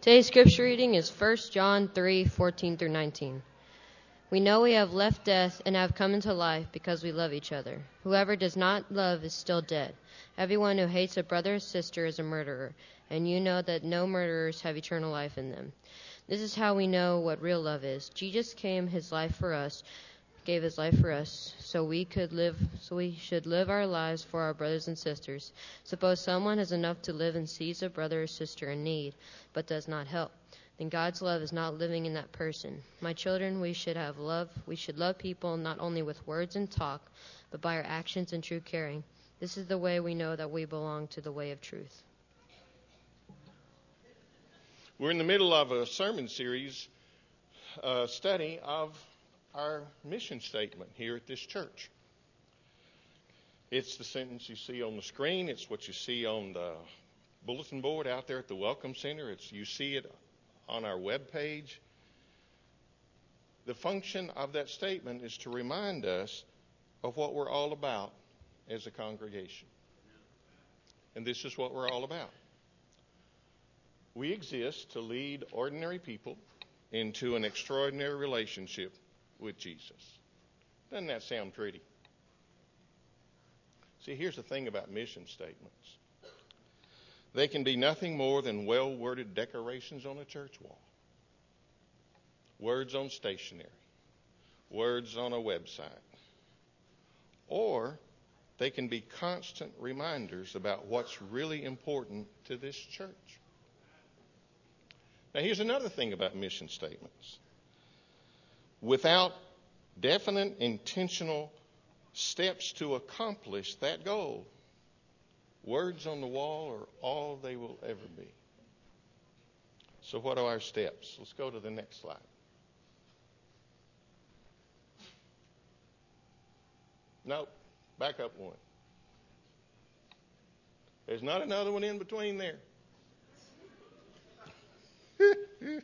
Today's scripture reading is 1 John 3:14 through 19. We know we have left death and have come into life because we love each other. Whoever does not love is still dead. Everyone who hates a brother or sister is a murderer, and you know that no murderers have eternal life in them. This is how we know what real love is. Jesus came his life for us, gave his life for us, so we could live so we should live our lives for our brothers and sisters. Suppose someone has enough to live and sees a brother or sister in need, but does not help. Then God's love is not living in that person. My children, we should have love. We should love people not only with words and talk, but by our actions and true caring. This is the way we know that we belong to the way of truth. We're in the middle of a sermon series uh, study of our mission statement here at this church. It's the sentence you see on the screen, it's what you see on the bulletin board out there at the Welcome Center, it's you see it on our web page. The function of that statement is to remind us of what we're all about as a congregation. And this is what we're all about. We exist to lead ordinary people into an extraordinary relationship with Jesus. Doesn't that sound pretty? See, here's the thing about mission statements they can be nothing more than well worded decorations on a church wall, words on stationery, words on a website, or they can be constant reminders about what's really important to this church. Now, here's another thing about mission statements. Without definite, intentional steps to accomplish that goal, words on the wall are all they will ever be. So, what are our steps? Let's go to the next slide. Nope, back up one. There's not another one in between there.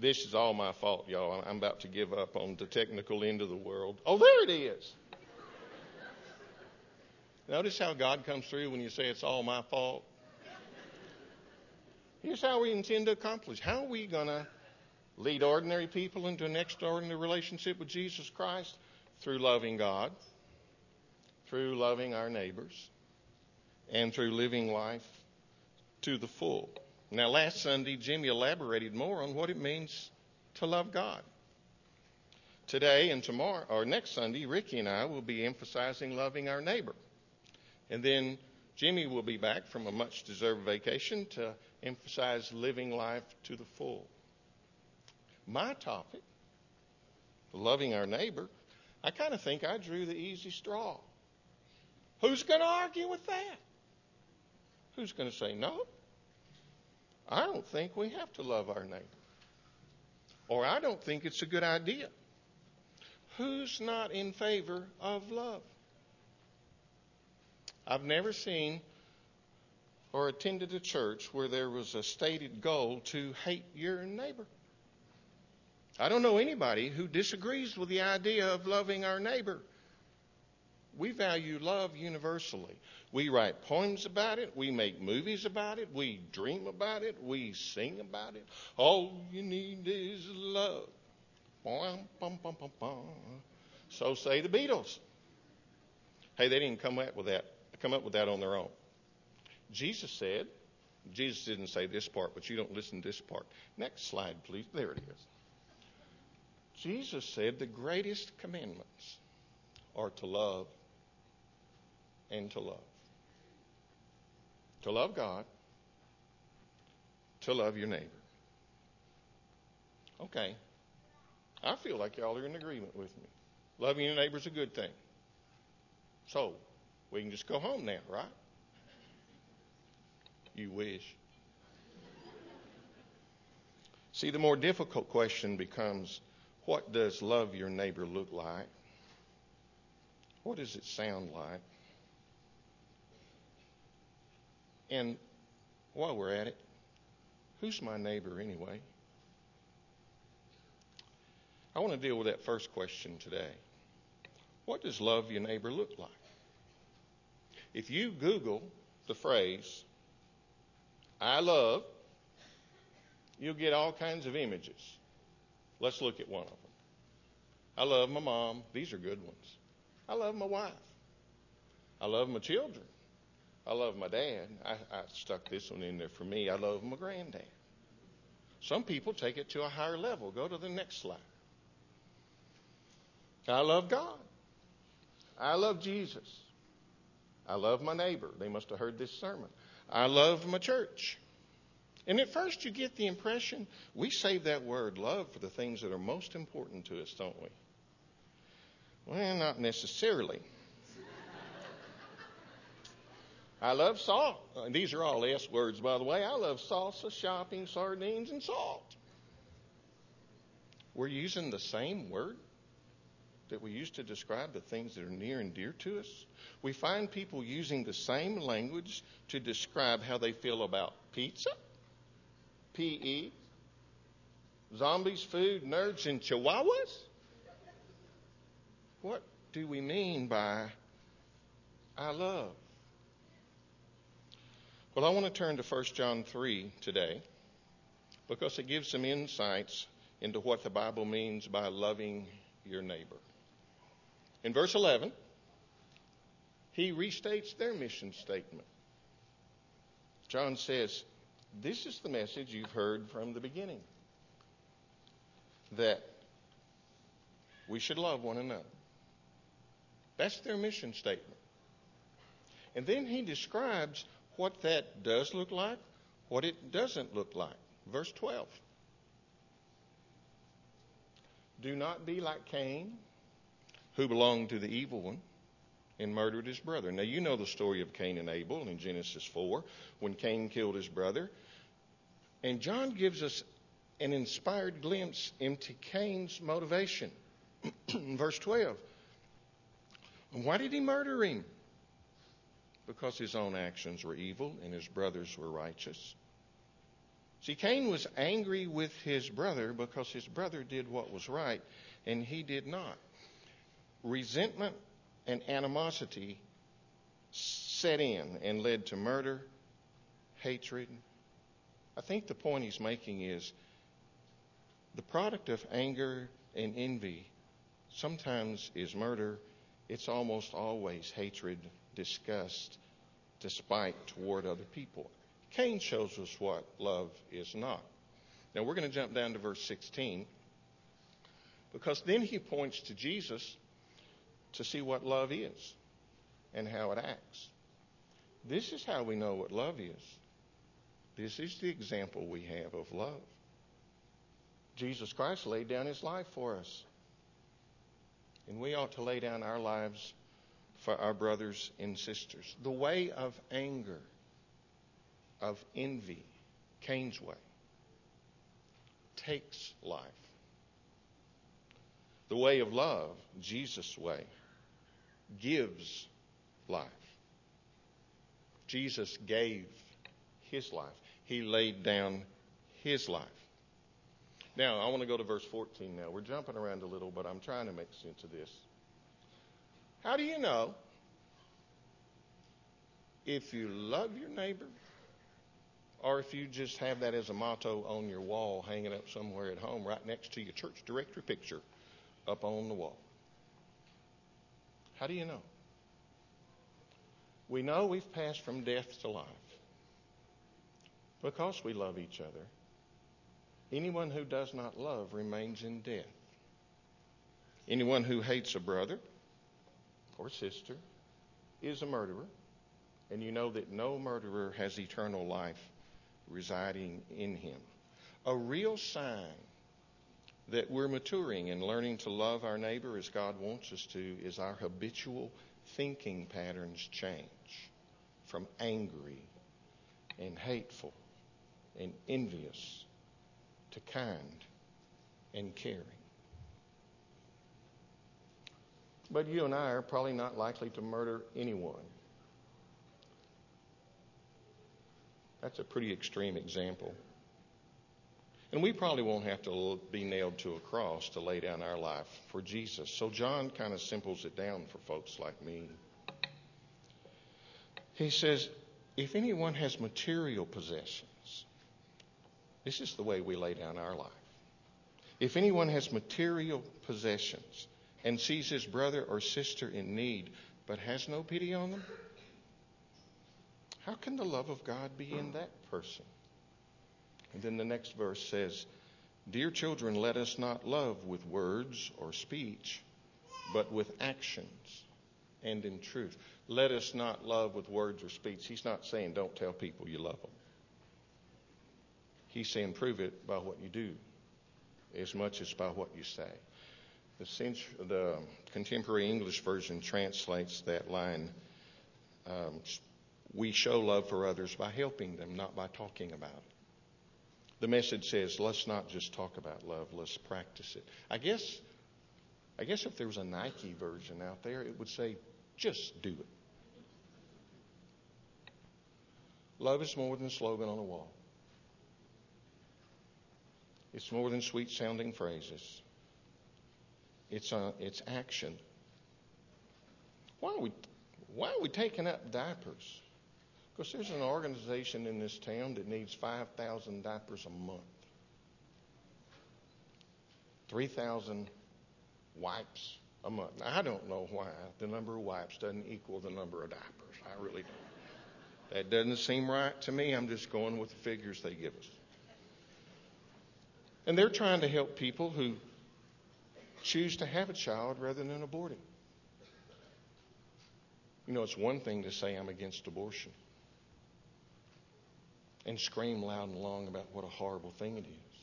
this is all my fault, y'all. I'm about to give up on the technical end of the world. Oh, there it is. Notice how God comes through when you say it's all my fault. Here's how we intend to accomplish. How are we going to lead ordinary people into an extraordinary relationship with Jesus Christ? Through loving God, through loving our neighbors, and through living life to the full. Now, last Sunday, Jimmy elaborated more on what it means to love God. Today and tomorrow, or next Sunday, Ricky and I will be emphasizing loving our neighbor. And then Jimmy will be back from a much deserved vacation to emphasize living life to the full. My topic, loving our neighbor, I kind of think I drew the easy straw. Who's going to argue with that? Who's going to say no? I don't think we have to love our neighbor. Or I don't think it's a good idea. Who's not in favor of love? I've never seen or attended a church where there was a stated goal to hate your neighbor. I don't know anybody who disagrees with the idea of loving our neighbor. We value love universally. We write poems about it. We make movies about it. We dream about it. We sing about it. All you need is love. So say the Beatles. Hey, they didn't come up with that. Come up with that on their own. Jesus said, Jesus didn't say this part, but you don't listen to this part. Next slide, please. There it is. Jesus said the greatest commandments are to love and to love. To love God, to love your neighbor. Okay. I feel like y'all are in agreement with me. Loving your neighbor is a good thing. So, we can just go home now, right? You wish. See, the more difficult question becomes what does love your neighbor look like? What does it sound like? And while we're at it, who's my neighbor anyway? I want to deal with that first question today. What does love your neighbor look like? If you Google the phrase, I love, you'll get all kinds of images. Let's look at one of them. I love my mom. These are good ones. I love my wife. I love my children. I love my dad. I, I stuck this one in there for me. I love my granddad. Some people take it to a higher level. Go to the next slide. I love God. I love Jesus. I love my neighbor. They must have heard this sermon. I love my church. And at first, you get the impression we save that word love for the things that are most important to us, don't we? Well, not necessarily. I love salt. These are all S words, by the way. I love salsa, shopping, sardines, and salt. We're using the same word that we use to describe the things that are near and dear to us. We find people using the same language to describe how they feel about pizza, PE, zombies, food, nerds, and chihuahuas. What do we mean by I love? Well, I want to turn to 1 John 3 today because it gives some insights into what the Bible means by loving your neighbor. In verse 11, he restates their mission statement. John says, This is the message you've heard from the beginning that we should love one another. That's their mission statement. And then he describes what that does look like, what it doesn't look like. Verse 12. Do not be like Cain, who belonged to the evil one and murdered his brother. Now, you know the story of Cain and Abel in Genesis 4 when Cain killed his brother. And John gives us an inspired glimpse into Cain's motivation. Verse 12. Why did he murder him? Because his own actions were evil and his brothers were righteous. See, Cain was angry with his brother because his brother did what was right and he did not. Resentment and animosity set in and led to murder, hatred. I think the point he's making is the product of anger and envy sometimes is murder. It's almost always hatred, disgust, despite toward other people. Cain shows us what love is not. Now we're going to jump down to verse 16 because then he points to Jesus to see what love is and how it acts. This is how we know what love is. This is the example we have of love. Jesus Christ laid down his life for us. And we ought to lay down our lives for our brothers and sisters. The way of anger, of envy, Cain's way, takes life. The way of love, Jesus' way, gives life. Jesus gave his life. He laid down his life. Now, I want to go to verse 14 now. We're jumping around a little, but I'm trying to make sense of this. How do you know if you love your neighbor or if you just have that as a motto on your wall hanging up somewhere at home right next to your church directory picture up on the wall? How do you know? We know we've passed from death to life because we love each other. Anyone who does not love remains in death. Anyone who hates a brother or sister is a murderer, and you know that no murderer has eternal life residing in him. A real sign that we're maturing and learning to love our neighbor as God wants us to is our habitual thinking patterns change from angry and hateful and envious to kind and caring. But you and I are probably not likely to murder anyone. That's a pretty extreme example. And we probably won't have to be nailed to a cross to lay down our life for Jesus. So John kind of simples it down for folks like me. He says, If anyone has material possessions, this is the way we lay down our life. If anyone has material possessions and sees his brother or sister in need but has no pity on them, how can the love of God be in that person? And then the next verse says, Dear children, let us not love with words or speech, but with actions and in truth. Let us not love with words or speech. He's not saying don't tell people you love them. He's saying prove it by what you do as much as by what you say. The, the contemporary English version translates that line um, We show love for others by helping them, not by talking about it. The message says, let's not just talk about love, let's practice it. I guess, I guess if there was a Nike version out there, it would say, just do it. Love is more than a slogan on a wall. It's more than sweet sounding phrases. It's, uh, it's action. Why are, we, why are we taking up diapers? Because there's an organization in this town that needs 5,000 diapers a month, 3,000 wipes a month. Now, I don't know why the number of wipes doesn't equal the number of diapers. I really don't. That doesn't seem right to me. I'm just going with the figures they give us. And they're trying to help people who choose to have a child rather than abort it. You know, it's one thing to say I'm against abortion and scream loud and long about what a horrible thing it is.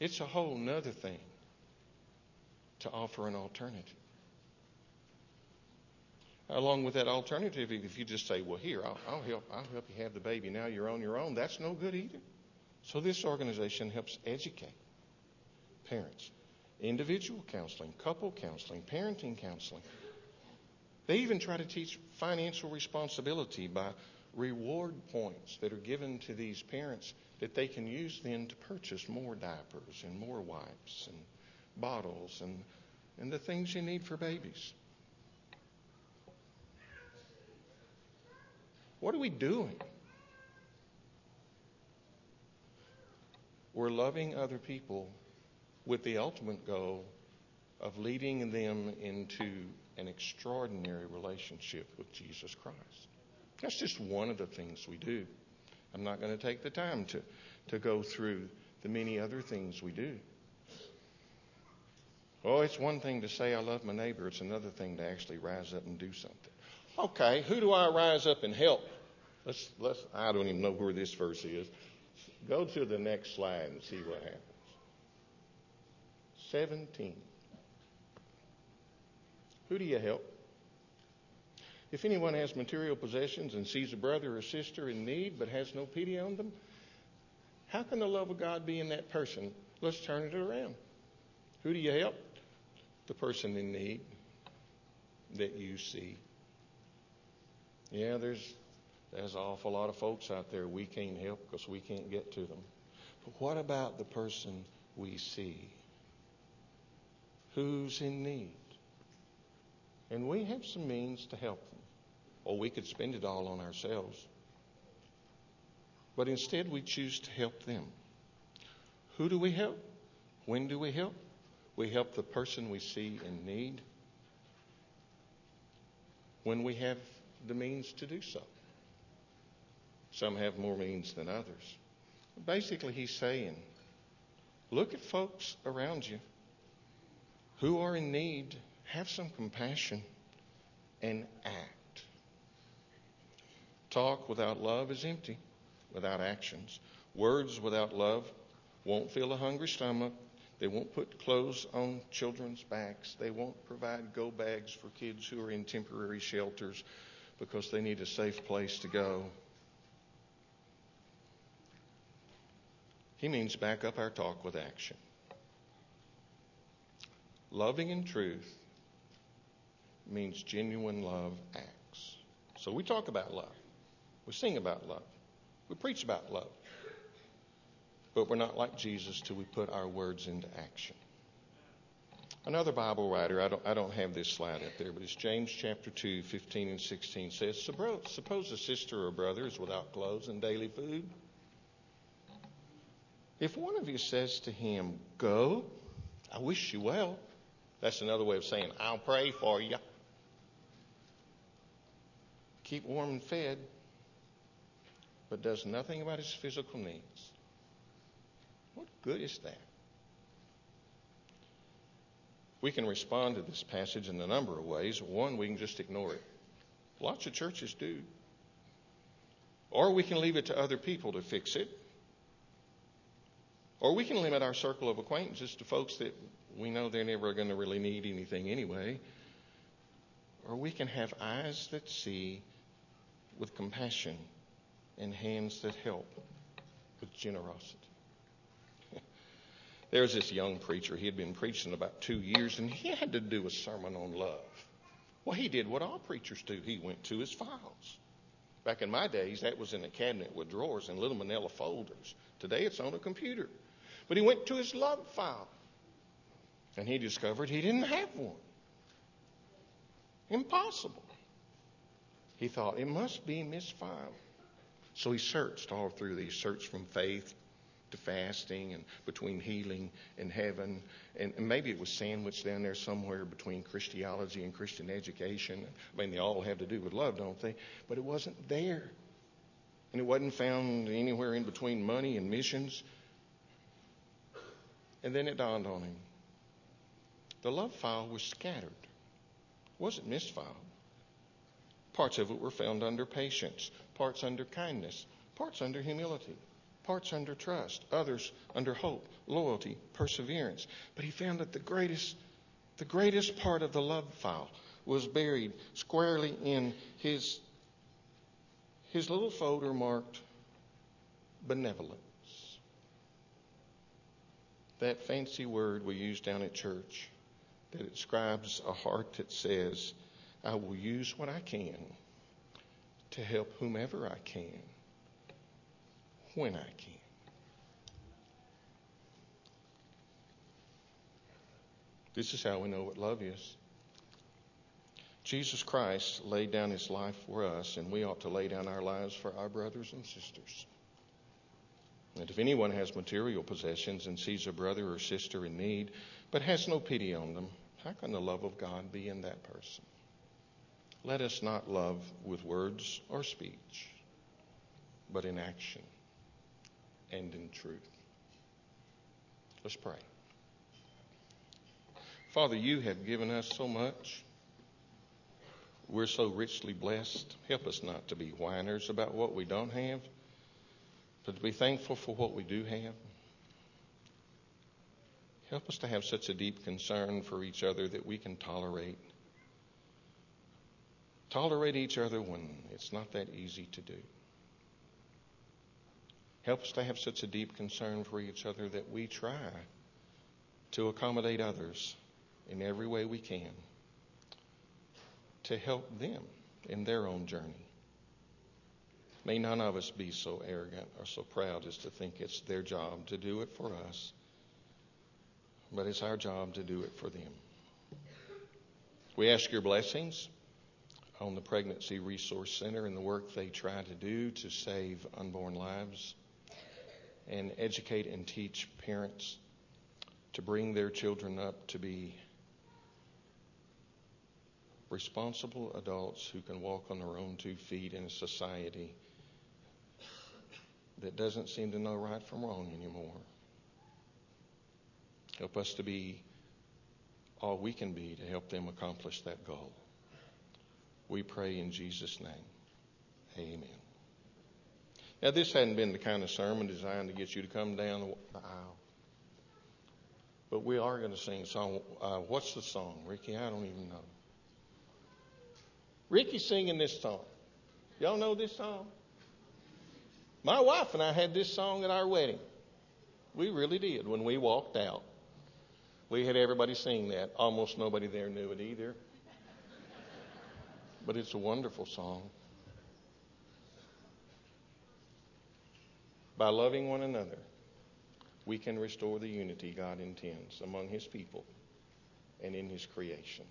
It's a whole nother thing to offer an alternative. Along with that alternative, if you just say, "Well, here, I'll, I'll help, I'll help you have the baby. Now you're on your own," that's no good either. So this organization helps educate parents, individual counseling, couple counseling, parenting counseling. They even try to teach financial responsibility by reward points that are given to these parents that they can use then to purchase more diapers and more wipes and bottles and, and the things you need for babies. What are we doing? We're loving other people with the ultimate goal of leading them into an extraordinary relationship with Jesus Christ. That's just one of the things we do. I'm not going to take the time to, to go through the many other things we do. Oh, it's one thing to say I love my neighbor, it's another thing to actually rise up and do something. Okay, who do I rise up and help? Let's, let's, I don't even know where this verse is. Go to the next slide and see what happens. 17. Who do you help? If anyone has material possessions and sees a brother or sister in need but has no pity on them, how can the love of God be in that person? Let's turn it around. Who do you help? The person in need that you see. Yeah, there's there's an awful lot of folks out there we can't help because we can't get to them. But what about the person we see who's in need? And we have some means to help them. Or we could spend it all on ourselves. But instead, we choose to help them. Who do we help? When do we help? We help the person we see in need when we have the means to do so. Some have more means than others. Basically, he's saying, look at folks around you who are in need, have some compassion, and act. Talk without love is empty, without actions. Words without love won't fill a hungry stomach. They won't put clothes on children's backs. They won't provide go bags for kids who are in temporary shelters because they need a safe place to go. He means back up our talk with action. Loving in truth means genuine love acts. So we talk about love. We sing about love. We preach about love. But we're not like Jesus till we put our words into action. Another Bible writer, I don't, I don't have this slide up there, but it's James chapter 2, 15 and 16 says, Suppose a sister or brother is without clothes and daily food. If one of you says to him, Go, I wish you well, that's another way of saying, I'll pray for you. Keep warm and fed, but does nothing about his physical needs. What good is that? We can respond to this passage in a number of ways. One, we can just ignore it. Lots of churches do. Or we can leave it to other people to fix it. Or we can limit our circle of acquaintances to folks that we know they're never going to really need anything anyway. Or we can have eyes that see with compassion and hands that help with generosity. There was this young preacher. He had been preaching about two years, and he had to do a sermon on love. Well, he did what all preachers do. He went to his files. Back in my days, that was in a cabinet with drawers and little manila folders. Today, it's on a computer. But he went to his love file, and he discovered he didn't have one. Impossible. He thought, it must be misfiled. So he searched all through these, searched from faith to fasting and between healing and heaven. And, and maybe it was sandwiched down there somewhere between Christology and Christian education. I mean, they all have to do with love, don't they? But it wasn't there. And it wasn't found anywhere in between money and missions. And then it dawned on him the love file was scattered, it wasn't misfiled. Parts of it were found under patience, parts under kindness, parts under humility parts under trust, others under hope, loyalty, perseverance. But he found that the greatest, the greatest part of the love file was buried squarely in his, his little folder marked benevolence. That fancy word we use down at church that describes a heart that says, I will use what I can to help whomever I can when I can. This is how we know what love is. Jesus Christ laid down his life for us, and we ought to lay down our lives for our brothers and sisters. And if anyone has material possessions and sees a brother or sister in need, but has no pity on them, how can the love of God be in that person? Let us not love with words or speech, but in action and in truth. Let's pray. Father, you have given us so much. We're so richly blessed. Help us not to be whiners about what we don't have, but to be thankful for what we do have. Help us to have such a deep concern for each other that we can tolerate. Tolerate each other when it's not that easy to do. Help us to have such a deep concern for each other that we try to accommodate others in every way we can to help them in their own journey. May none of us be so arrogant or so proud as to think it's their job to do it for us, but it's our job to do it for them. We ask your blessings on the Pregnancy Resource Center and the work they try to do to save unborn lives and educate and teach parents to bring their children up to be responsible adults who can walk on their own two feet in a society that doesn't seem to know right from wrong anymore. Help us to be all we can be to help them accomplish that goal. We pray in Jesus' name. Amen. Now, this hadn't been the kind of sermon designed to get you to come down the aisle. But we are going to sing a song. Uh, what's the song, Ricky? I don't even know. Ricky's singing this song. Y'all know this song? My wife and I had this song at our wedding. We really did when we walked out. We had everybody sing that. Almost nobody there knew it either. But it's a wonderful song. By loving one another, we can restore the unity God intends among His people and in His creation.